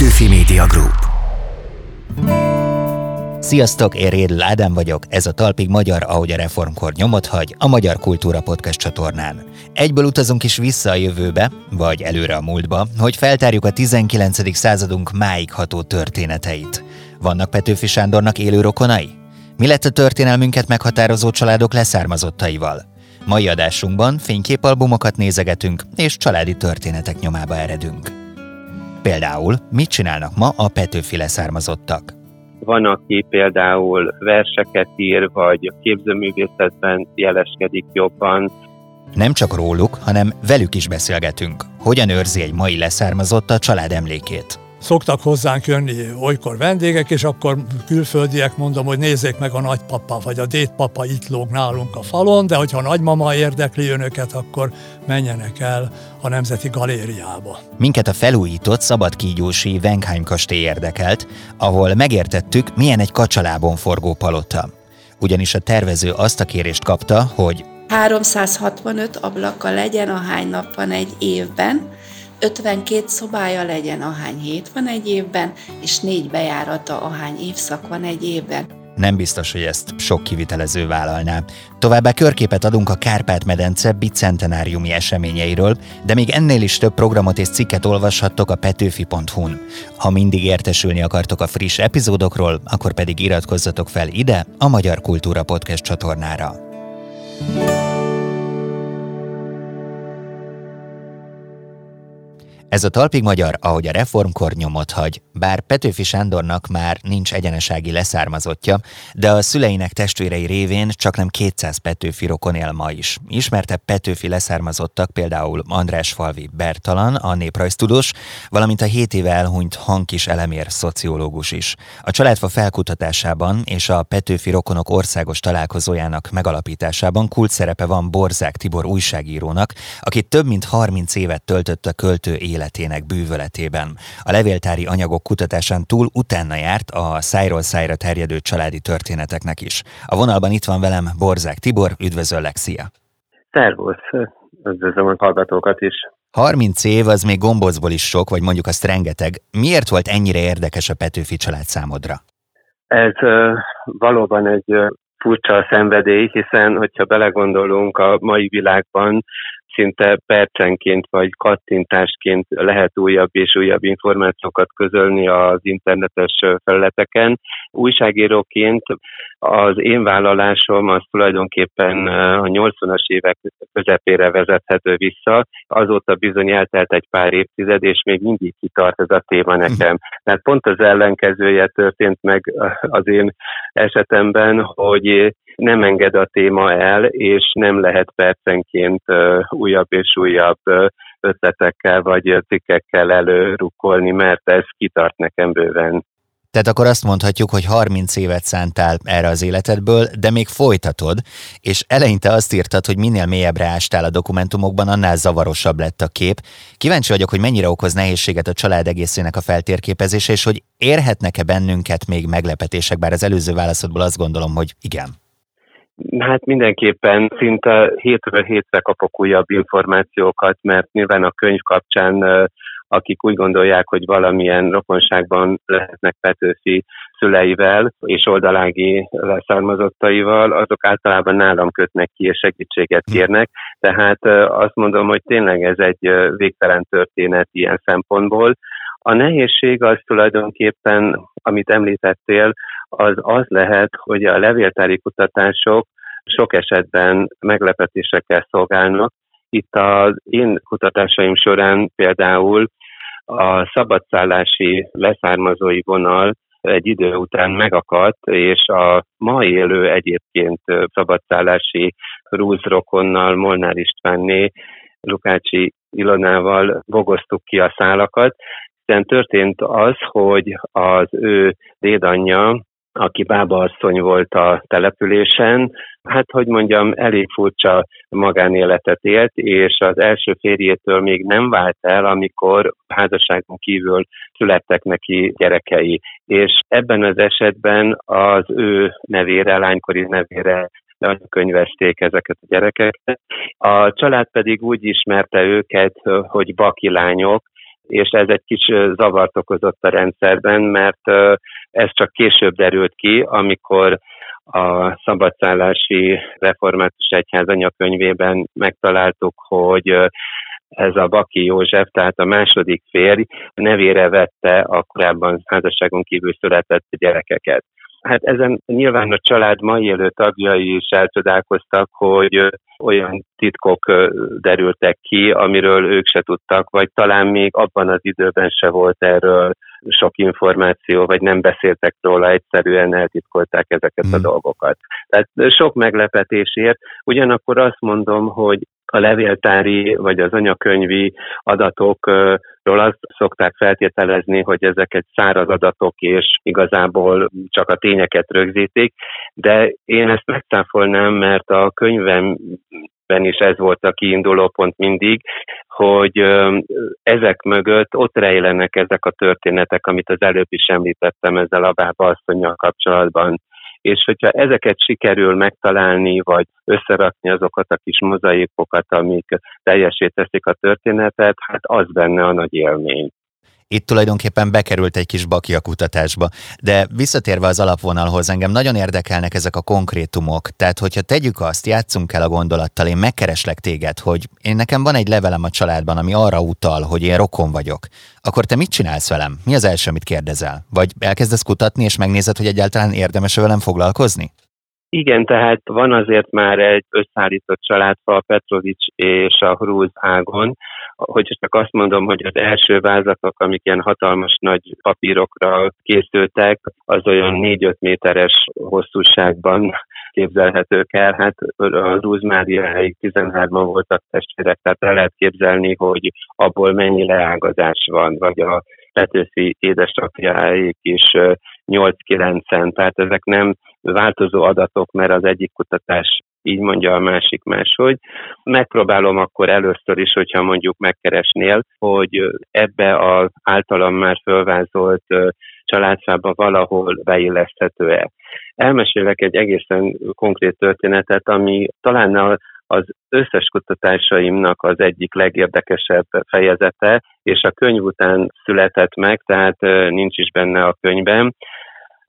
Petőfi Media Group. Sziasztok, én Rédl Ádám vagyok, ez a Talpig Magyar, ahogy a reformkor nyomot hagy, a Magyar Kultúra Podcast csatornán. Egyből utazunk is vissza a jövőbe, vagy előre a múltba, hogy feltárjuk a 19. századunk máig ható történeteit. Vannak Petőfi Sándornak élő rokonai? Mi lett a történelmünket meghatározó családok leszármazottaival? Mai adásunkban fényképalbumokat nézegetünk, és családi történetek nyomába eredünk. Például, mit csinálnak ma a Petőfi leszármazottak? Van, aki például verseket ír, vagy képzőművészetben jeleskedik jobban. Nem csak róluk, hanem velük is beszélgetünk. Hogyan őrzi egy mai leszármazott a család emlékét? Szoktak hozzánk jönni olykor vendégek, és akkor külföldiek mondom, hogy nézzék meg a nagypapa vagy a dédpapa itt lóg nálunk a falon, de hogyha a nagymama érdekli önöket, akkor menjenek el a Nemzeti Galériába. Minket a felújított szabadkígyósi Wenkheim kastély érdekelt, ahol megértettük, milyen egy kacsalában forgó palota. Ugyanis a tervező azt a kérést kapta, hogy 365 ablaka legyen, ahány nap van egy évben, 52 szobája legyen, ahány hét van egy évben, és négy bejárata, ahány évszak van egy évben. Nem biztos, hogy ezt sok kivitelező vállalná. Továbbá körképet adunk a Kárpát-medence bicentenáriumi eseményeiről, de még ennél is több programot és cikket olvashattok a petőfi.hu-n. Ha mindig értesülni akartok a friss epizódokról, akkor pedig iratkozzatok fel ide, a Magyar Kultúra Podcast csatornára. Ez a talpig magyar, ahogy a reformkor nyomot hagy, bár Petőfi Sándornak már nincs egyenesági leszármazottja, de a szüleinek testvérei révén csak nem 200 Petőfi rokon él ma is. Ismertebb Petőfi leszármazottak például András Falvi Bertalan, a néprajztudós, valamint a 7 éve elhunyt Hankis Elemér szociológus is. A családfa felkutatásában és a Petőfi rokonok országos találkozójának megalapításában kult szerepe van Borzák Tibor újságírónak, aki több mint 30 évet töltött a költő élet életének bűvöletében. A levéltári anyagok kutatásán túl utána járt a szájról szájra terjedő családi történeteknek is. A vonalban itt van velem Borzák Tibor, üdvözöllek, szia! Szervusz, üdvözlöm a hallgatókat is. 30 év az még gombócból is sok, vagy mondjuk azt rengeteg. Miért volt ennyire érdekes a Petőfi család számodra? Ez uh, valóban egy uh, furcsa szenvedély, hiszen hogyha belegondolunk a mai világban, szinte percenként vagy kattintásként lehet újabb és újabb információkat közölni az internetes felületeken. Újságíróként az én vállalásom az tulajdonképpen a 80-as évek közepére vezethető vissza. Azóta bizony eltelt egy pár évtized, és még mindig kitart ez a téma nekem. Mert pont az ellenkezője történt meg az én esetemben, hogy nem enged a téma el, és nem lehet percenként újabb és újabb ötletekkel vagy cikkekkel előrukkolni, mert ez kitart nekem bőven. Tehát akkor azt mondhatjuk, hogy 30 évet szántál erre az életedből, de még folytatod, és eleinte azt írtad, hogy minél mélyebbre ástál a dokumentumokban, annál zavarosabb lett a kép. Kíváncsi vagyok, hogy mennyire okoz nehézséget a család egészének a feltérképezése, és hogy érhetnek-e bennünket még meglepetések, bár az előző válaszodból azt gondolom, hogy igen. Hát mindenképpen szinte hétről hétre kapok újabb információkat, mert nyilván a könyv kapcsán akik úgy gondolják, hogy valamilyen rokonságban lehetnek Petőfi szüleivel és oldalági leszármazottaival, azok általában nálam kötnek ki és segítséget hm. kérnek. Tehát azt mondom, hogy tényleg ez egy végtelen történet ilyen szempontból. A nehézség az tulajdonképpen, amit említettél, az az lehet, hogy a levéltári kutatások sok esetben meglepetésekkel szolgálnak. Itt az én kutatásaim során például a szabadszállási leszármazói vonal egy idő után megakadt, és a ma élő egyébként szabadszállási Rúz rokonnal, Molnár Istvánné, Lukácsi Ilonával bogoztuk ki a szálakat, hiszen történt az, hogy az ő dédanyja aki bábaasszony volt a településen, hát hogy mondjam, elég furcsa magánéletet élt, és az első férjétől még nem vált el, amikor házasságon kívül születtek neki gyerekei. És ebben az esetben az ő nevére, lánykori nevére könyvezték ezeket a gyerekeket. A család pedig úgy ismerte őket, hogy baki lányok, és ez egy kis zavart okozott a rendszerben, mert ez csak később derült ki, amikor a szabadszállási református egyház anyakönyvében megtaláltuk, hogy ez a Baki József, tehát a második férj nevére vette a korábban házasságon kívül született gyerekeket. Hát ezen nyilván a család mai élő tagjai is elcsodálkoztak, hogy olyan titkok derültek ki, amiről ők se tudtak, vagy talán még abban az időben se volt erről sok információ, vagy nem beszéltek róla, egyszerűen eltitkolták ezeket a hmm. dolgokat. Tehát sok meglepetésért, ugyanakkor azt mondom, hogy a levéltári vagy az anyakönyvi adatokról azt szokták feltételezni, hogy ezek egy száraz adatok, és igazából csak a tényeket rögzítik, de én ezt megszáfolnám, mert a könyvem ben is ez volt a kiinduló pont mindig, hogy ezek mögött ott rejlenek ezek a történetek, amit az előbb is említettem ezzel a bába asszonyjal kapcsolatban és hogyha ezeket sikerül megtalálni, vagy összerakni azokat a kis mozaikokat, amik teljesé a történetet, hát az benne a nagy élmény. Itt tulajdonképpen bekerült egy kis baki a kutatásba. De visszatérve az alapvonalhoz, engem nagyon érdekelnek ezek a konkrétumok. Tehát, hogyha tegyük azt, játszunk el a gondolattal, én megkereslek téged, hogy én nekem van egy levelem a családban, ami arra utal, hogy én rokon vagyok. Akkor te mit csinálsz velem? Mi az első, amit kérdezel? Vagy elkezdesz kutatni, és megnézed, hogy egyáltalán érdemes velem foglalkozni? Igen, tehát van azért már egy összeállított családfa a Petrovics és a Hrúz ágon, hogy csak azt mondom, hogy az első vázatok, amik ilyen hatalmas nagy papírokra készültek, az olyan 4-5 méteres hosszúságban képzelhetők el. Hát a Rúz Máriáig 13-an voltak testvérek, tehát el lehet képzelni, hogy abból mennyi leágazás van, vagy a Petőfi édesapjáig is 8-9-en, tehát ezek nem változó adatok, mert az egyik kutatás így mondja a másik máshogy. Megpróbálom akkor először is, hogyha mondjuk megkeresnél, hogy ebbe az általam már fölvázolt családfába valahol beilleszthető-e. Elmesélek egy egészen konkrét történetet, ami talán az összes kutatásaimnak az egyik legérdekesebb fejezete, és a könyv után született meg, tehát nincs is benne a könyvben.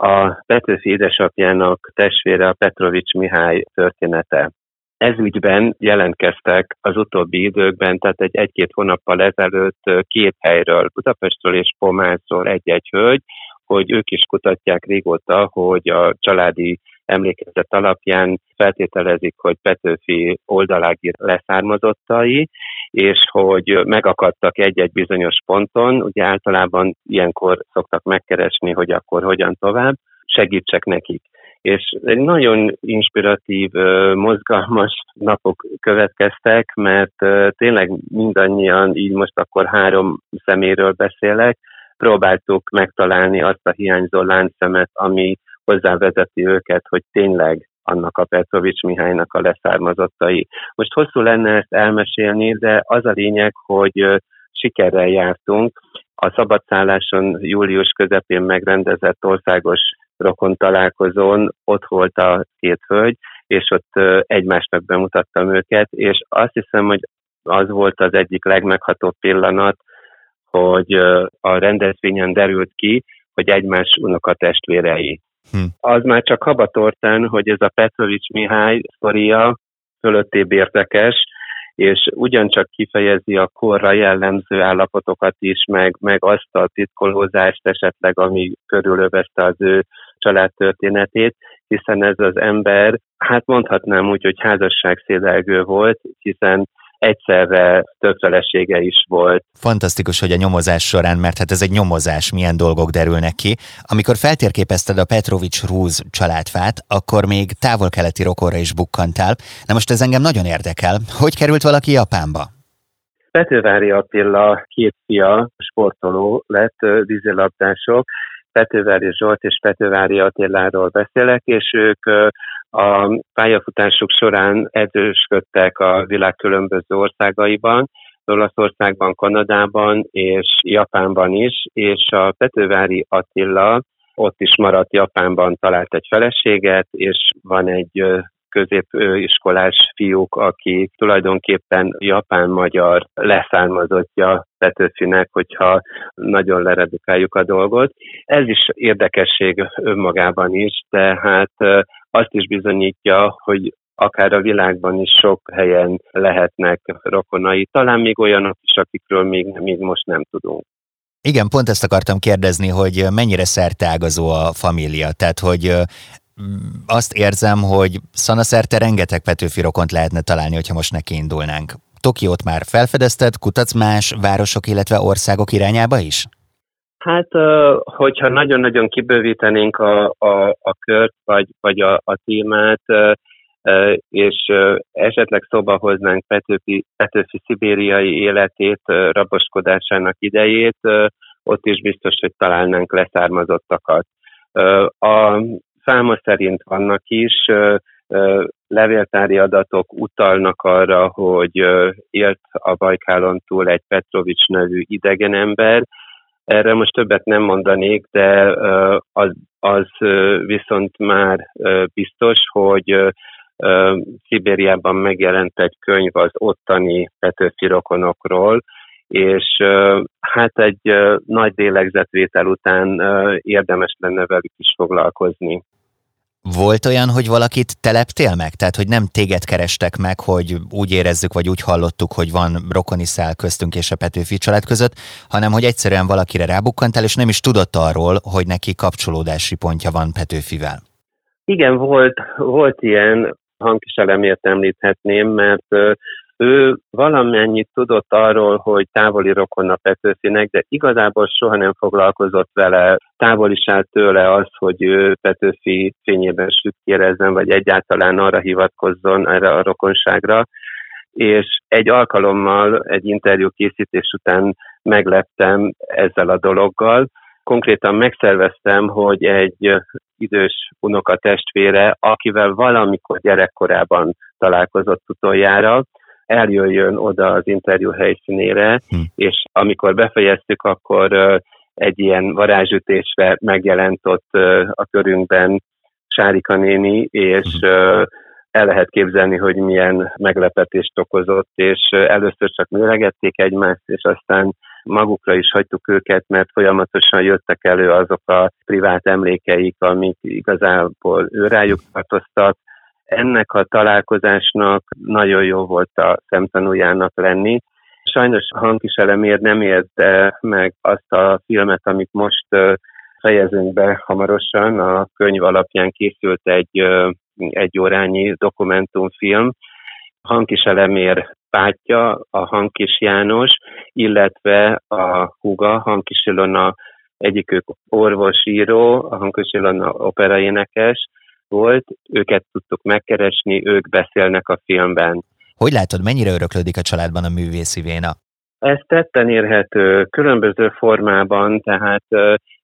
A Petőfi édesapjának testvére a Petrovics Mihály története. Ez ügyben jelentkeztek az utóbbi időkben, tehát egy egy-két hónappal ezelőtt két helyről, Budapestről és Pomászról egy-egy hölgy, hogy ők is kutatják régóta, hogy a családi emlékezet alapján feltételezik, hogy Petőfi oldalági leszármazottai, és hogy megakadtak egy-egy bizonyos ponton, ugye általában ilyenkor szoktak megkeresni, hogy akkor hogyan tovább, segítsek nekik. És egy nagyon inspiratív, mozgalmas napok következtek, mert tényleg mindannyian, így most akkor három szeméről beszélek, próbáltuk megtalálni azt a hiányzó láncszemet, ami hozzávezeti őket, hogy tényleg annak a Petrovics Mihálynak a leszármazottai. Most hosszú lenne ezt elmesélni, de az a lényeg, hogy sikerrel jártunk. A szabadszálláson július közepén megrendezett országos rokon találkozón ott volt a két hölgy, és ott egymásnak bemutattam őket, és azt hiszem, hogy az volt az egyik legmeghatóbb pillanat, hogy a rendezvényen derült ki, hogy egymás unokatestvérei. Hm. Az már csak habatortán, hogy ez a Petrovics Mihály sztoria fölöttébb érdekes, és ugyancsak kifejezi a korra jellemző állapotokat is, meg, meg azt a titkolózást esetleg, ami körülövezte az ő családtörténetét, hiszen ez az ember, hát mondhatnám úgy, hogy házasságszédelgő volt, hiszen egyszerre több felesége is volt. Fantasztikus, hogy a nyomozás során, mert hát ez egy nyomozás, milyen dolgok derülnek ki. Amikor feltérképezted a Petrovics Rúz családfát, akkor még távol-keleti rokonra is bukkantál. Na most ez engem nagyon érdekel. Hogy került valaki Japánba? Petővári Attila két fia sportoló lett, vízilabdások, Petővári Zsolt és Petővári Attiláról beszélek, és ők a pályafutásuk során edzősködtek a világ különböző országaiban, Olaszországban, Kanadában és Japánban is, és a Petővári Attila ott is maradt Japánban, talált egy feleséget, és van egy középiskolás fiúk, aki tulajdonképpen japán-magyar leszármazottja Petőfinek, hogyha nagyon leredukáljuk a dolgot. Ez is érdekesség önmagában is, tehát azt is bizonyítja, hogy akár a világban is sok helyen lehetnek rokonai, talán még olyanok is, akikről még, még most nem tudunk. Igen, pont ezt akartam kérdezni, hogy mennyire szerteágazó a família, tehát hogy azt érzem, hogy szanaszerte rengeteg Petőfi rokont lehetne találni, hogyha most neki indulnánk. Tokiót már felfedezted, kutatsz más városok, illetve országok irányába is? Hát, hogyha nagyon-nagyon kibővítenénk a, a, a kört, vagy, vagy a, a témát, és esetleg szóba hoznánk Petőfi, Petőfi szibériai életét, raboskodásának idejét, ott is biztos, hogy találnánk leszármazottakat. A száma szerint vannak is, levéltári adatok utalnak arra, hogy élt a Bajkálon túl egy Petrovics nevű idegenember. Erre most többet nem mondanék, de az, az viszont már biztos, hogy Szibériában megjelent egy könyv az ottani Petőfi rokonokról, és hát egy nagy lélegzetvétel után érdemes lenne velük is foglalkozni. Volt olyan, hogy valakit teleptél meg? Tehát, hogy nem téged kerestek meg, hogy úgy érezzük, vagy úgy hallottuk, hogy van rokoni szál köztünk és a Petőfi család között, hanem hogy egyszerűen valakire rábukkantál, és nem is tudott arról, hogy neki kapcsolódási pontja van Petőfivel. Igen, volt, volt ilyen, hangkiselemért említhetném, mert ő valamennyit tudott arról, hogy távoli rokonna Petőfinek, de igazából soha nem foglalkozott vele, távolítált tőle az, hogy ő Petőfi fényében sütkérezzen, vagy egyáltalán arra hivatkozzon erre a rokonságra. És egy alkalommal, egy interjú készítés után megleptem ezzel a dologgal, konkrétan megszerveztem, hogy egy idős unoka testvére, akivel valamikor gyerekkorában találkozott utoljára, eljöjjön oda az interjú helyszínére, hm. és amikor befejeztük, akkor egy ilyen varázsütésre megjelent ott a körünkben Sárika néni, és hm. el lehet képzelni, hogy milyen meglepetést okozott, és először csak méregették egymást, és aztán magukra is hagytuk őket, mert folyamatosan jöttek elő azok a privát emlékeik, amik igazából ő rájuk tartoztak. Ennek a találkozásnak nagyon jó volt a szemtanújának lenni. Sajnos a hangkiselemér nem érte meg azt a filmet, amit most fejezünk be hamarosan. A könyv alapján készült egy, egy órányi dokumentumfilm, Hankiselemér pátja, a Hankis János, illetve a húga, Hankis Ilona, egyikük orvosíró, a Hankis Ilona operaénekes volt, őket tudtuk megkeresni, ők beszélnek a filmben. Hogy látod, mennyire öröklődik a családban a művészi véna? Ez tetten érhető különböző formában, tehát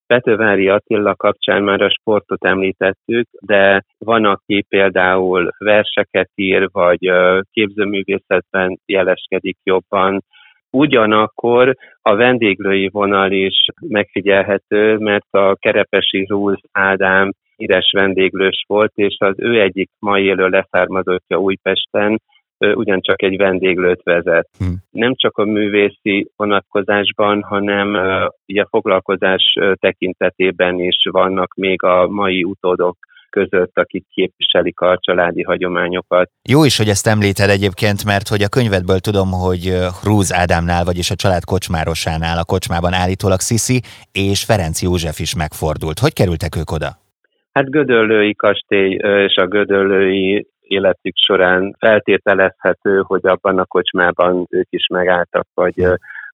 Petővári Attila kapcsán már a sportot említettük, de van, aki például verseket ír, vagy képzőművészetben jeleskedik jobban. Ugyanakkor a vendéglői vonal is megfigyelhető, mert a Kerepesi Rúz Ádám híres vendéglős volt, és az ő egyik mai élő leszármazottja Újpesten ugyancsak egy vendéglőt vezet. Hmm. Nem csak a művészi vonatkozásban, hanem ugye a foglalkozás tekintetében is vannak még a mai utódok között, akik képviselik a családi hagyományokat. Jó is, hogy ezt említed egyébként, mert hogy a könyvedből tudom, hogy Rúz Ádámnál, vagyis a család kocsmárosánál a kocsmában állítólag Sziszi és Ferenc József is megfordult. Hogy kerültek ők oda? Hát Gödöllői kastély és a Gödöllői életük során feltételezhető, hogy abban a kocsmában ők is megálltak, vagy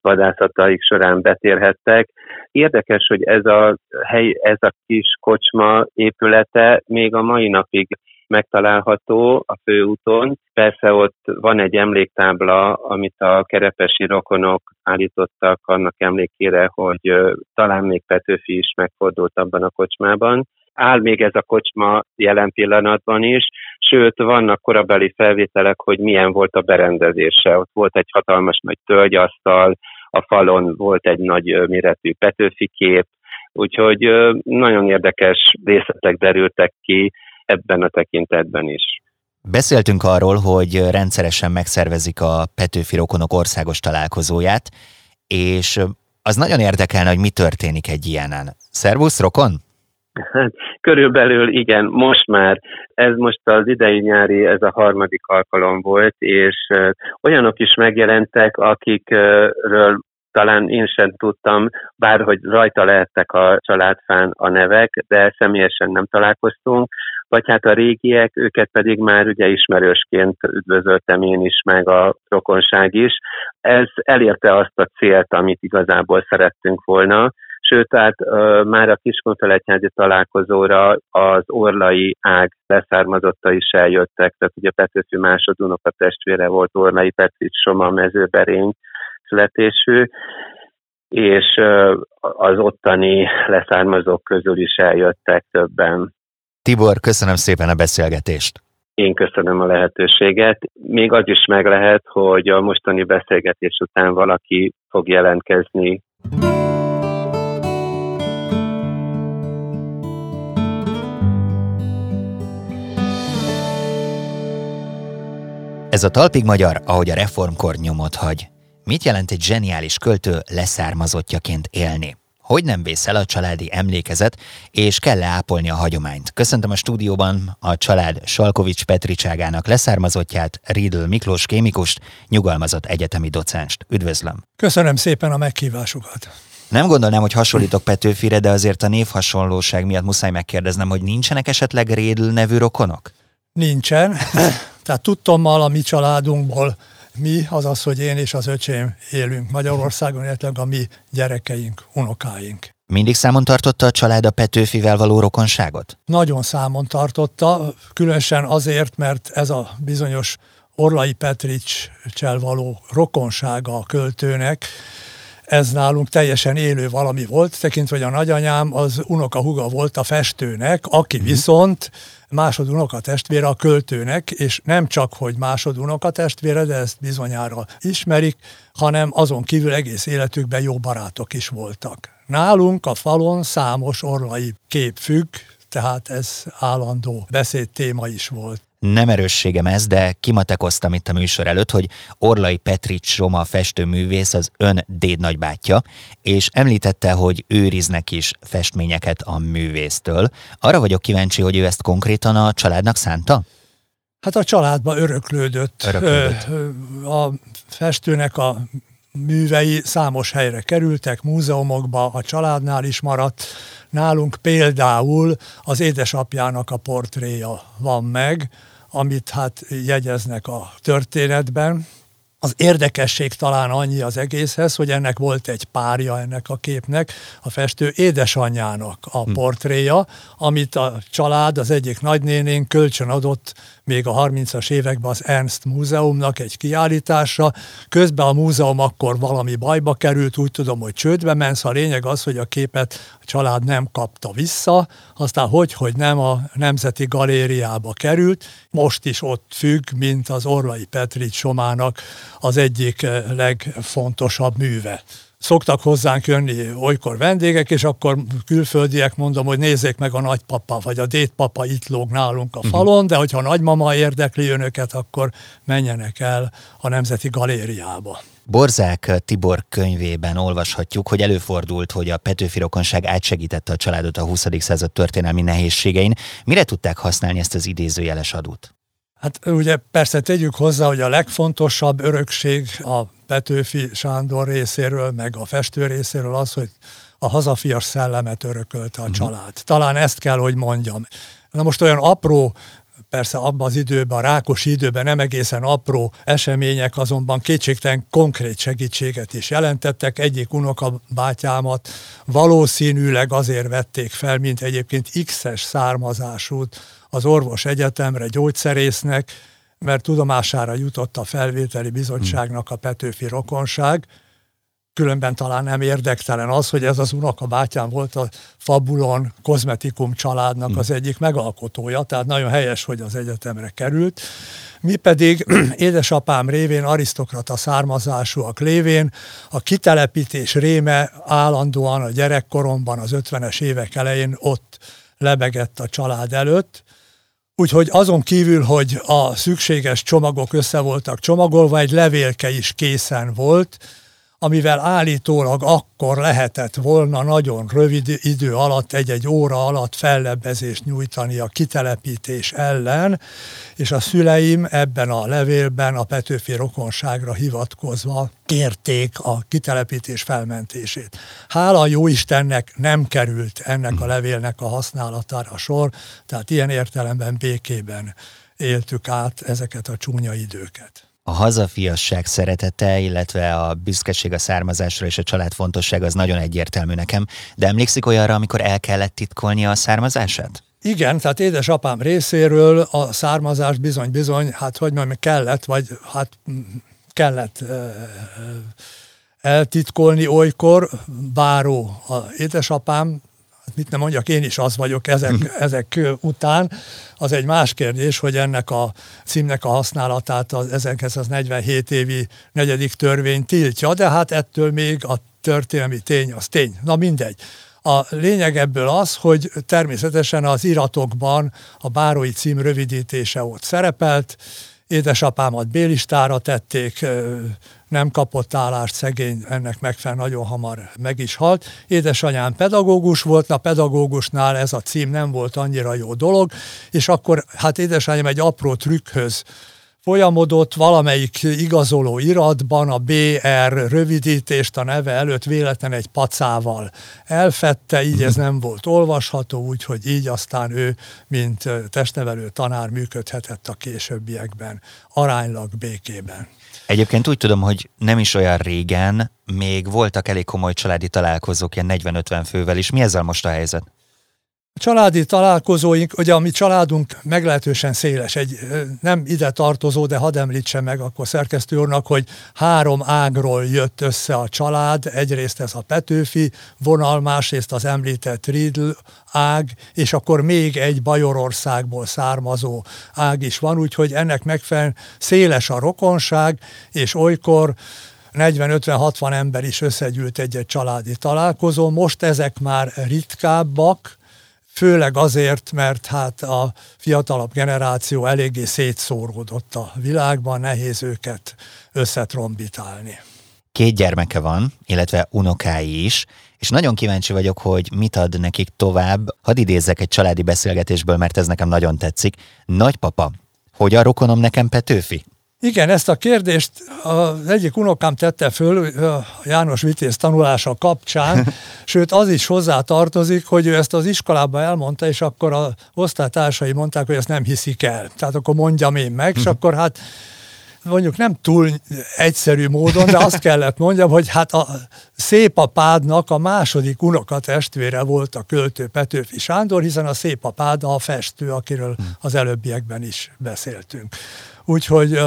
vadászataik során betérhettek. Érdekes, hogy ez a hely, ez a kis kocsma épülete még a mai napig megtalálható a főúton. Persze ott van egy emléktábla, amit a kerepesi rokonok állítottak annak emlékére, hogy talán még Petőfi is megfordult abban a kocsmában áll még ez a kocsma jelen pillanatban is, sőt, vannak korabeli felvételek, hogy milyen volt a berendezése. Ott volt egy hatalmas nagy tölgyasztal, a falon volt egy nagy méretű Petőfi kép, úgyhogy nagyon érdekes részletek derültek ki ebben a tekintetben is. Beszéltünk arról, hogy rendszeresen megszervezik a Petőfi Rokonok országos találkozóját, és az nagyon érdekelne, hogy mi történik egy ilyenen. Szervusz, Rokon? Körülbelül igen, most már, ez most az idei nyári, ez a harmadik alkalom volt, és olyanok is megjelentek, akikről talán én sem tudtam, bárhogy rajta lehettek a családfán a nevek, de személyesen nem találkoztunk, vagy hát a régiek, őket pedig már ugye ismerősként üdvözöltem én is, meg a rokonság is. Ez elérte azt a célt, amit igazából szerettünk volna, sőt, uh, már a Kiskunfelegyházi találkozóra az orlai ág leszármazotta is eljöttek, tehát ugye Petőfi másodunok a testvére volt Orlai Petrics Soma mezőberény születésű, és az ottani leszármazók közül is eljöttek többen. Tibor, köszönöm szépen a beszélgetést. Én köszönöm a lehetőséget. Még az is meg lehet, hogy a mostani beszélgetés után valaki fog jelentkezni. Ez a talpig magyar, ahogy a reformkor nyomot hagy. Mit jelent egy zseniális költő leszármazottjaként élni? hogy nem vészel a családi emlékezet, és kell-e ápolni a hagyományt. Köszöntöm a stúdióban a család Salkovics Petricságának leszármazottját, Riedl Miklós kémikust, nyugalmazott egyetemi docenst. Üdvözlöm! Köszönöm szépen a meghívásukat! Nem gondolnám, hogy hasonlítok Petőfire, de azért a névhasonlóság miatt muszáj megkérdeznem, hogy nincsenek esetleg Rédl nevű rokonok? Nincsen. Tehát tudtommal a mi családunkból mi, az az, hogy én és az öcsém élünk Magyarországon, illetve a mi gyerekeink, unokáink. Mindig számon tartotta a család a Petőfivel való rokonságot? Nagyon számon tartotta, különösen azért, mert ez a bizonyos Orlai Petricsel való rokonsága a költőnek, ez nálunk teljesen élő valami volt, tekintve, hogy a nagyanyám az unoka huga volt a festőnek, aki mhm. Viszont másodunoka testvére a költőnek, és nem csak, hogy másodunoka testvére, de ezt bizonyára ismerik, hanem azon kívül egész életükben jó barátok is voltak. Nálunk a falon számos orlai kép függ, tehát ez állandó beszédtéma is volt nem erősségem ez, de kimatekoztam itt a műsor előtt, hogy Orlai Petrics Roma festőművész az ön déd nagybátyja, és említette, hogy őriznek is festményeket a művésztől. Arra vagyok kíváncsi, hogy ő ezt konkrétan a családnak szánta? Hát a családba öröklődött. öröklődött. A festőnek a művei számos helyre kerültek, múzeumokba, a családnál is maradt. Nálunk például az édesapjának a portréja van meg, amit hát jegyeznek a történetben. Az érdekesség talán annyi az egészhez, hogy ennek volt egy párja ennek a képnek, a festő édesanyjának a hm. portréja, amit a család, az egyik nagynénén kölcsön adott még a 30-as években az Ernst Múzeumnak egy kiállításra. Közben a múzeum akkor valami bajba került, úgy tudom, hogy csődbe ment, szóval a lényeg az, hogy a képet a család nem kapta vissza, aztán hogy, hogy nem a Nemzeti Galériába került, most is ott függ, mint az Orlai Petrics Somának az egyik legfontosabb műve szoktak hozzánk jönni olykor vendégek, és akkor külföldiek mondom, hogy nézzék meg a nagypapa, vagy a dédpapa itt lóg nálunk a mhm. falon, de hogyha a nagymama érdekli önöket, akkor menjenek el a Nemzeti Galériába. Borzák Tibor könyvében olvashatjuk, hogy előfordult, hogy a Petőfi rokonság átsegítette a családot a 20. század történelmi nehézségein. Mire tudták használni ezt az idézőjeles adót? Hát ugye persze tegyük hozzá, hogy a legfontosabb örökség a Petőfi Sándor részéről, meg a festő részéről az, hogy a hazafias szellemet örökölte a uh-huh. család. Talán ezt kell, hogy mondjam. Na most olyan apró persze abban az időben, a rákos időben nem egészen apró események azonban kétségtelen konkrét segítséget is jelentettek. Egyik unoka bátyámat valószínűleg azért vették fel, mint egyébként X-es származásút az orvos egyetemre gyógyszerésznek, mert tudomására jutott a felvételi bizottságnak a Petőfi rokonság, különben talán nem érdektelen az, hogy ez az unoka bátyám volt a Fabulon kozmetikum családnak az egyik megalkotója, tehát nagyon helyes, hogy az egyetemre került. Mi pedig édesapám révén, arisztokrata származásúak lévén a kitelepítés réme állandóan a gyerekkoromban, az 50-es évek elején ott lebegett a család előtt, Úgyhogy azon kívül, hogy a szükséges csomagok össze voltak csomagolva, egy levélke is készen volt, amivel állítólag akkor lehetett volna nagyon rövid idő alatt, egy-egy óra alatt fellebbezést nyújtani a kitelepítés ellen, és a szüleim ebben a levélben a Petőfi rokonságra hivatkozva kérték a kitelepítés felmentését. Hála jó Istennek nem került ennek a levélnek a használatára sor, tehát ilyen értelemben békében éltük át ezeket a csúnya időket a hazafiasság szeretete, illetve a büszkeség a származásra és a család fontosság az nagyon egyértelmű nekem, de emlékszik olyanra, amikor el kellett titkolnia a származását? Igen, tehát édesapám részéről a származás bizony-bizony, hát hogy mondjam, kellett, vagy hát kellett uh, eltitkolni olykor, báró a édesapám mit nem mondjak, én is az vagyok ezek, ezek után. Az egy más kérdés, hogy ennek a címnek a használatát az 1947 évi negyedik törvény tiltja, de hát ettől még a történelmi tény az tény. Na mindegy. A lényeg ebből az, hogy természetesen az iratokban a bárói cím rövidítése ott szerepelt, édesapámat bélistára tették, nem kapott állást, szegény, ennek megfelelően nagyon hamar meg is halt. Édesanyám pedagógus volt, a pedagógusnál ez a cím nem volt annyira jó dolog, és akkor hát édesanyám egy apró trükkhöz folyamodott valamelyik igazoló iratban a BR rövidítést a neve előtt véletlen egy pacával elfette, így ez nem volt olvasható, úgyhogy így aztán ő, mint testnevelő tanár működhetett a későbbiekben, aránylag békében. Egyébként úgy tudom, hogy nem is olyan régen még voltak elég komoly családi találkozók, ilyen 40-50 fővel is. Mi ezzel most a helyzet? A családi találkozóink, ugye a mi családunk meglehetősen széles, egy nem ide tartozó, de hadd említsem meg akkor szerkesztő úrnak, hogy három ágról jött össze a család, egyrészt ez a Petőfi vonal, másrészt az említett Riedl ág, és akkor még egy Bajorországból származó ág is van, úgyhogy ennek megfelelően széles a rokonság, és olykor 40-50-60 ember is összegyűlt egy-egy családi találkozó. Most ezek már ritkábbak, főleg azért, mert hát a fiatalabb generáció eléggé szétszóródott a világban, nehéz őket összetrombitálni. Két gyermeke van, illetve unokái is, és nagyon kíváncsi vagyok, hogy mit ad nekik tovább. Hadd idézzek egy családi beszélgetésből, mert ez nekem nagyon tetszik. Nagypapa, hogy a rokonom nekem Petőfi? Igen, ezt a kérdést az egyik unokám tette föl János Vitéz tanulása kapcsán, sőt az is hozzá tartozik, hogy ő ezt az iskolába elmondta, és akkor a osztálytársai mondták, hogy ezt nem hiszik el. Tehát akkor mondjam én meg, és mhm. akkor hát mondjuk nem túl egyszerű módon, de azt kellett mondjam, hogy hát a szépapádnak a második unoka testvére volt a költő Petőfi Sándor, hiszen a szépapád a festő, akiről mhm. az előbbiekben is beszéltünk. Úgyhogy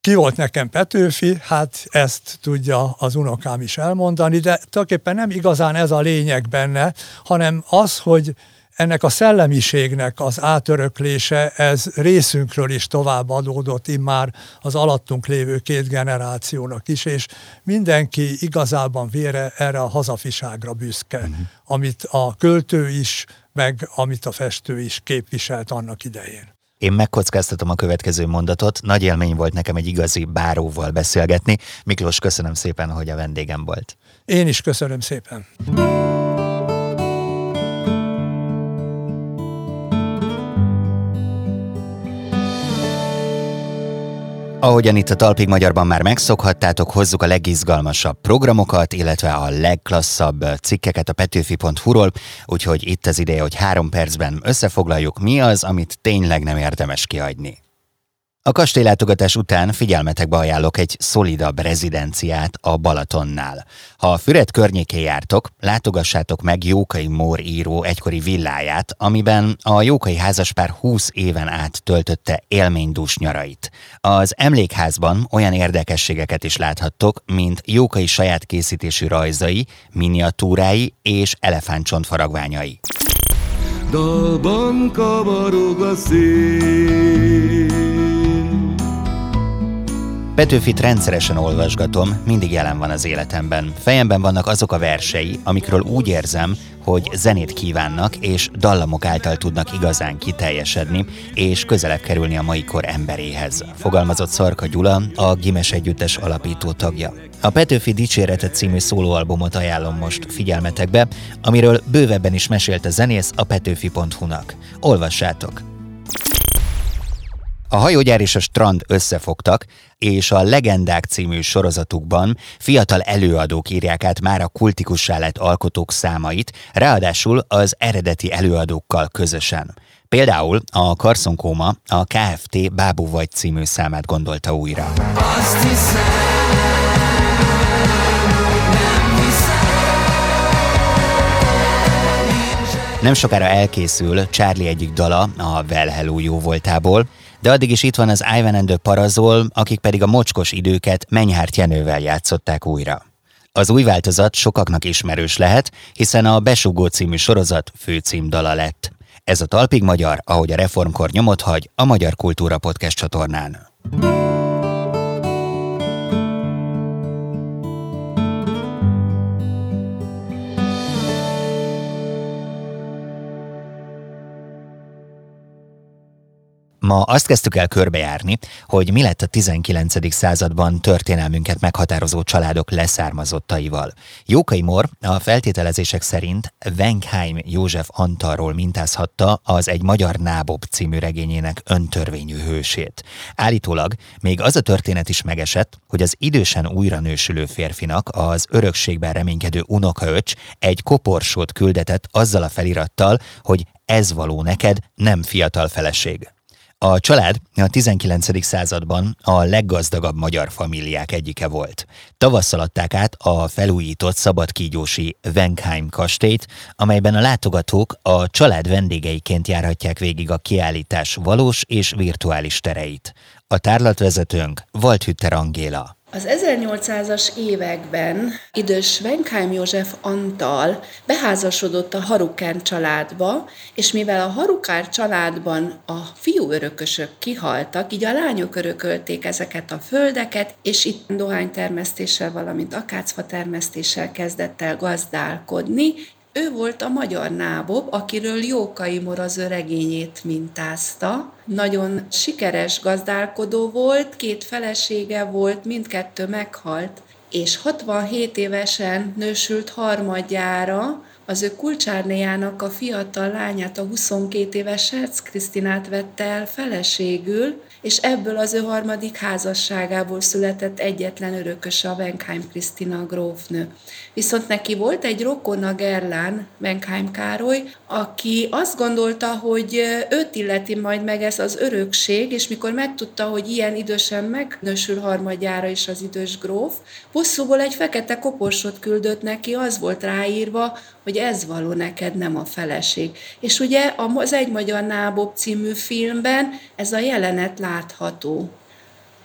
ki volt nekem Petőfi, hát ezt tudja az unokám is elmondani, de tulajdonképpen nem igazán ez a lényeg benne, hanem az, hogy ennek a szellemiségnek az átöröklése, ez részünkről is tovább adódott immár az alattunk lévő két generációnak is, és mindenki igazában vére erre a hazafiságra büszke, uh-huh. amit a költő is, meg amit a festő is képviselt annak idején. Én megkockáztatom a következő mondatot. Nagy élmény volt nekem egy igazi báróval beszélgetni. Miklós, köszönöm szépen, hogy a vendégem volt. Én is köszönöm szépen. Ahogyan itt a Talpig Magyarban már megszokhattátok, hozzuk a legizgalmasabb programokat, illetve a legklasszabb cikkeket a petőfi.hu-ról, úgyhogy itt az ideje, hogy három percben összefoglaljuk, mi az, amit tényleg nem érdemes kiadni. A kastélylátogatás után figyelmetekbe ajánlok egy szolidabb rezidenciát a Balatonnál. Ha a Füred környékén jártok, látogassátok meg Jókai Mór író egykori villáját, amiben a Jókai házaspár 20 éven át töltötte élménydús nyarait. Az emlékházban olyan érdekességeket is láthattok, mint Jókai saját készítésű rajzai, miniatúrái és elefántcsontfaragványai. Dalban kavarog a szél Petőfit rendszeresen olvasgatom, mindig jelen van az életemben. Fejemben vannak azok a versei, amikről úgy érzem, hogy zenét kívánnak, és dallamok által tudnak igazán kiteljesedni, és közelebb kerülni a mai kor emberéhez. Fogalmazott Szarka Gyula, a Gimes Együttes alapító tagja. A Petőfi Dicsérete című szólóalbumot ajánlom most figyelmetekbe, amiről bővebben is mesélt a zenész a petőfi.hu-nak. Olvassátok! A hajógyár és a strand összefogtak, és a Legendák című sorozatukban fiatal előadók írják át már a kultikussá lett alkotók számait, ráadásul az eredeti előadókkal közösen. Például a Karszonkóma a KFT Bábú vagy című számát gondolta újra. Azt hiszem, Nem sokára elkészül Charlie egyik dala a Well Hello jó voltából, de addig is itt van az Ivan and the Parazol, akik pedig a mocskos időket Menyhárt Jenővel játszották újra. Az új változat sokaknak ismerős lehet, hiszen a Besugó című sorozat főcímdala lett. Ez a Talpig Magyar, ahogy a reformkor nyomot hagy a Magyar Kultúra Podcast csatornán. Ma azt kezdtük el körbejárni, hogy mi lett a 19. században történelmünket meghatározó családok leszármazottaival. Jókai Mor a feltételezések szerint Wenkheim József Antalról mintázhatta az egy magyar nábob című regényének öntörvényű hősét. Állítólag még az a történet is megesett, hogy az idősen újra nősülő férfinak az örökségben reménykedő unokaöcs egy koporsót küldetett azzal a felirattal, hogy ez való neked, nem fiatal feleség. A család a 19. században a leggazdagabb magyar famíliák egyike volt. Tavasszal adták át a felújított szabadkígyósi Wenkheim kastélyt, amelyben a látogatók a család vendégeiként járhatják végig a kiállítás valós és virtuális tereit. A tárlatvezetőnk Waldhütter Angéla. Az 1800-as években idős Wenkheim József Antal beházasodott a Harukán családba, és mivel a Harukár családban a fiú örökösök kihaltak, így a lányok örökölték ezeket a földeket, és itt dohánytermesztéssel, valamint akácfa termesztéssel kezdett el gazdálkodni, ő volt a magyar nábob, akiről Jókai Mor az öregényét mintázta. Nagyon sikeres gazdálkodó volt, két felesége volt, mindkettő meghalt, és 67 évesen nősült harmadjára, az ő kulcsárnéjának a fiatal lányát, a 22 éves Serc Krisztinát vette el feleségül, és ebből az ő harmadik házasságából született egyetlen örökös a Wenkheim Krisztina grófnő. Viszont neki volt egy rokona Gerlán, Wenkheim Károly, aki azt gondolta, hogy őt illeti majd meg ez az örökség, és mikor megtudta, hogy ilyen idősen megnősül harmadjára is az idős gróf, bosszúból egy fekete koporsot küldött neki, az volt ráírva, hogy ez való neked, nem a feleség. És ugye az Egy Magyar Nábob című filmben ez a jelenet látható.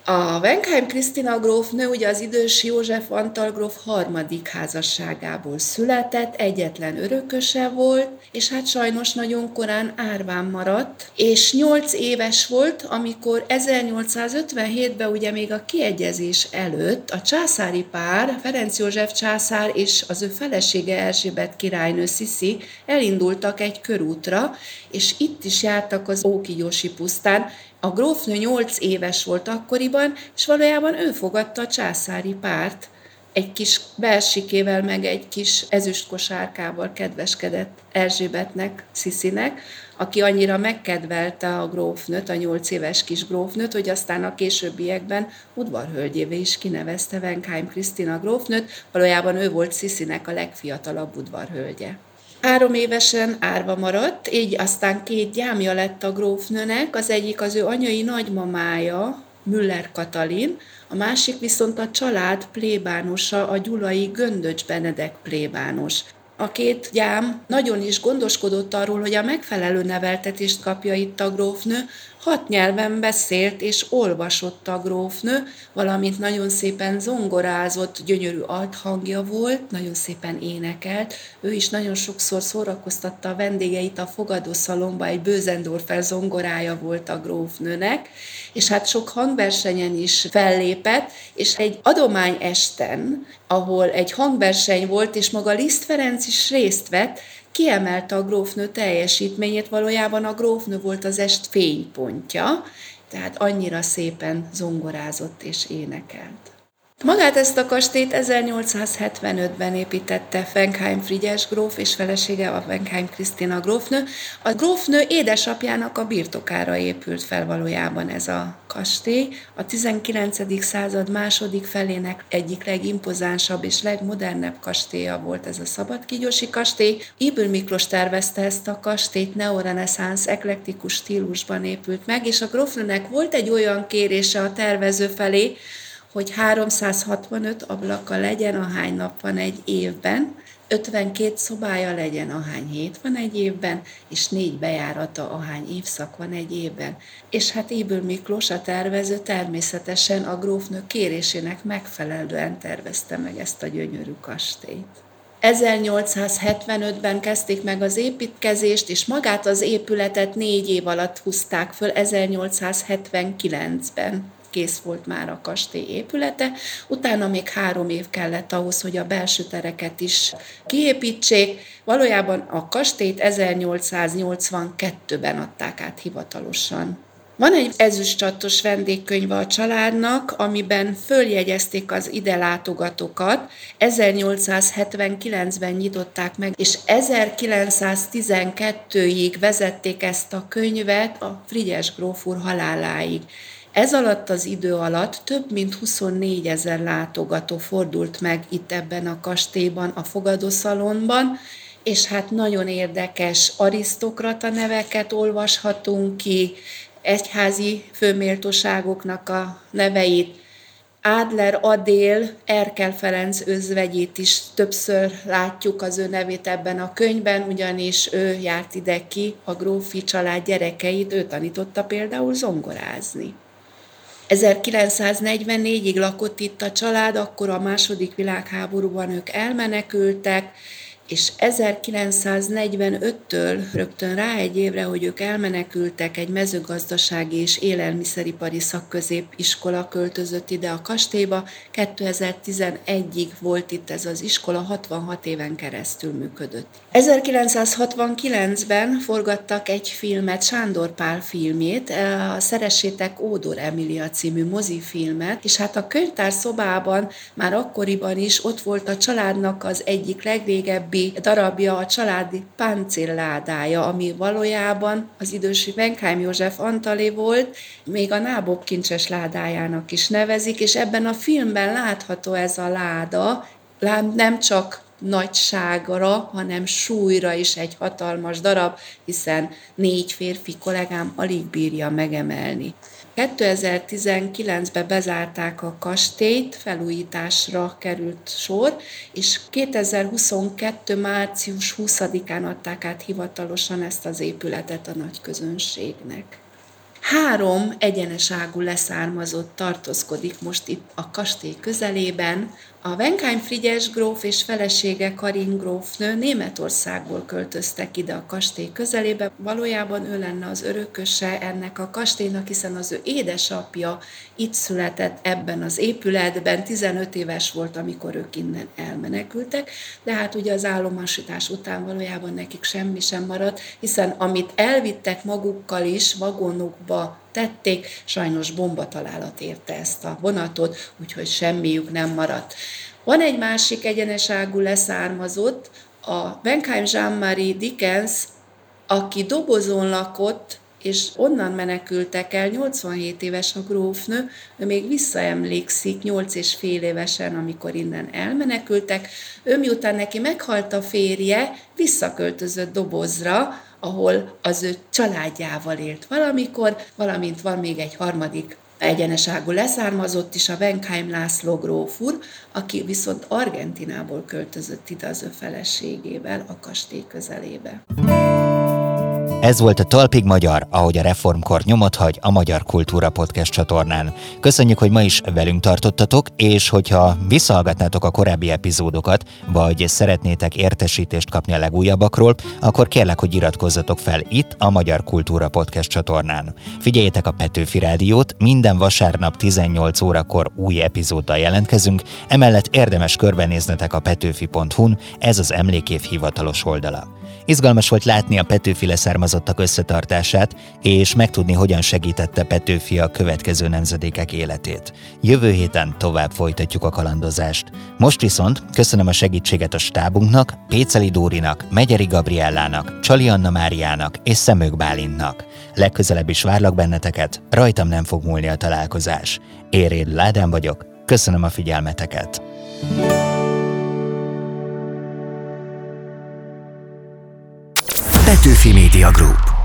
A Wenkheim Krisztina grófnő ugye az idős József Antal gróf harmadik házasságából született, egyetlen örököse volt, és hát sajnos nagyon korán árván maradt, és nyolc éves volt, amikor 1857-ben ugye még a kiegyezés előtt a császári pár, Ferenc József császár és az ő felesége Erzsébet királynő Sziszi elindultak egy körútra, és itt is jártak az Ókigyosi pusztán, a grófnő nyolc éves volt akkoriban, és valójában ő fogadta a császári párt, egy kis belsikével, meg egy kis ezüstkosárkával kedveskedett Erzsébetnek, Sziszinek, aki annyira megkedvelte a grófnőt, a nyolc éves kis grófnőt, hogy aztán a későbbiekben udvarhölgyévé is kinevezte Wenkheim Krisztina grófnőt, valójában ő volt Sziszinek a legfiatalabb udvarhölgye. Három évesen árva maradt, így aztán két gyámja lett a grófnőnek, az egyik az ő anyai nagymamája, Müller Katalin, a másik viszont a család plébánosa, a gyulai Göndöcs Benedek plébános. A két gyám nagyon is gondoskodott arról, hogy a megfelelő neveltetést kapja itt a grófnő, hat nyelven beszélt és olvasott a grófnő, valamint nagyon szépen zongorázott, gyönyörű althangja volt, nagyon szépen énekelt. Ő is nagyon sokszor szórakoztatta a vendégeit a fogadószalomba, egy Bőzendorfer zongorája volt a grófnőnek, és hát sok hangversenyen is fellépett, és egy adomány esten, ahol egy hangverseny volt, és maga Liszt Ferenc is részt vett, kiemelte a grófnő teljesítményét, valójában a grófnő volt az est fénypontja, tehát annyira szépen zongorázott és énekelt. Magát ezt a kastélyt 1875-ben építette Fenkheim Frigyes gróf és felesége a Fenkheim Krisztina grófnő. A grófnő édesapjának a birtokára épült fel valójában ez a kastély. A 19. század második felének egyik legimpozánsabb és legmodernebb kastélya volt ez a Szabadkigyosi kastély. Ibül Miklós tervezte ezt a kastélyt, neoreneszánsz, eklektikus stílusban épült meg, és a grófnőnek volt egy olyan kérése a tervező felé, hogy 365 ablaka legyen, ahány nap van egy évben, 52 szobája legyen, ahány hét van egy évben, és négy bejárata, ahány évszak van egy évben. És hát Éből Miklós, a tervező természetesen a grófnő kérésének megfelelően tervezte meg ezt a gyönyörű kastélyt. 1875-ben kezdték meg az építkezést, és magát az épületet négy év alatt húzták föl 1879-ben kész volt már a kastély épülete, utána még három év kellett ahhoz, hogy a belső tereket is kiépítsék. Valójában a kastélyt 1882-ben adták át hivatalosan. Van egy ezüstcsatos vendégkönyve a családnak, amiben följegyezték az ide látogatókat. 1879-ben nyitották meg, és 1912-ig vezették ezt a könyvet a Frigyes gróf úr haláláig. Ez alatt az idő alatt több mint 24 ezer látogató fordult meg itt ebben a kastélyban, a fogadószalonban, és hát nagyon érdekes arisztokrata neveket olvashatunk ki, egyházi főméltóságoknak a neveit, Adler Adél, Erkel Ferenc özvegyét is többször látjuk az ő nevét ebben a könyvben, ugyanis ő járt ide ki, a grófi család gyerekeit, ő tanította például zongorázni. 1944-ig lakott itt a család, akkor a második világháborúban ők elmenekültek, és 1945-től rögtön rá egy évre, hogy ők elmenekültek, egy mezőgazdasági és élelmiszeripari szakközépiskola költözött ide a kastélyba. 2011-ig volt itt ez az iskola, 66 éven keresztül működött. 1969-ben forgattak egy filmet, Sándor Pál filmét, a Szeressétek Ódor Emilia című mozifilmet, és hát a könyvtár szobában már akkoriban is ott volt a családnak az egyik legrégebbi többi darabja a családi páncélládája, ami valójában az idősi Venkheim József Antali volt, még a Nábob kincses ládájának is nevezik, és ebben a filmben látható ez a láda, nem csak nagyságra, hanem súlyra is egy hatalmas darab, hiszen négy férfi kollégám alig bírja megemelni. 2019-ben bezárták a kastélyt, felújításra került sor, és 2022. március 20-án adták át hivatalosan ezt az épületet a nagy közönségnek. Három egyeneságú leszármazott tartózkodik most itt a kastély közelében, a Wenkheim Frigyes gróf és felesége Karin grófnő Németországból költöztek ide a kastély közelébe. Valójában ő lenne az örököse ennek a kastélynak, hiszen az ő édesapja itt született ebben az épületben, 15 éves volt, amikor ők innen elmenekültek, de hát ugye az állomásítás után valójában nekik semmi sem maradt, hiszen amit elvittek magukkal is vagonokba tették, sajnos bombatalálat érte ezt a vonatot, úgyhogy semmiük nem maradt. Van egy másik egyeneságú leszármazott, a Benkheim Jean-Marie Dickens, aki dobozon lakott, és onnan menekültek el, 87 éves a grófnő, ő még visszaemlékszik 8 és fél évesen, amikor innen elmenekültek. Ő miután neki meghalt a férje, visszaköltözött dobozra, ahol az ő családjával élt valamikor, valamint van még egy harmadik egyeneságú leszármazott is, a Wenkheim László gróf úr, aki viszont Argentinából költözött ide az ő feleségével a kastély közelébe. Ez volt a Talpig Magyar, ahogy a reformkor nyomot hagy a Magyar Kultúra Podcast csatornán. Köszönjük, hogy ma is velünk tartottatok, és hogyha visszahallgatnátok a korábbi epizódokat, vagy szeretnétek értesítést kapni a legújabbakról, akkor kérlek, hogy iratkozzatok fel itt a Magyar Kultúra Podcast csatornán. Figyeljétek a Petőfi Rádiót, minden vasárnap 18 órakor új epizóddal jelentkezünk, emellett érdemes körbenéznetek a petőfi.hu-n, ez az emlékév hivatalos oldala. Izgalmas volt látni a Petőfi leszármazottak összetartását, és megtudni, hogyan segítette Petőfi a következő nemzedékek életét. Jövő héten tovább folytatjuk a kalandozást. Most viszont köszönöm a segítséget a stábunknak, Péceli Dórinak, Megyeri Gabriellának, Csali Anna Máriának és Szemők Bálintnak. Legközelebb is várlak benneteket, rajtam nem fog múlni a találkozás. Éréd Ládán vagyok, köszönöm a figyelmeteket. Petőfi Media Group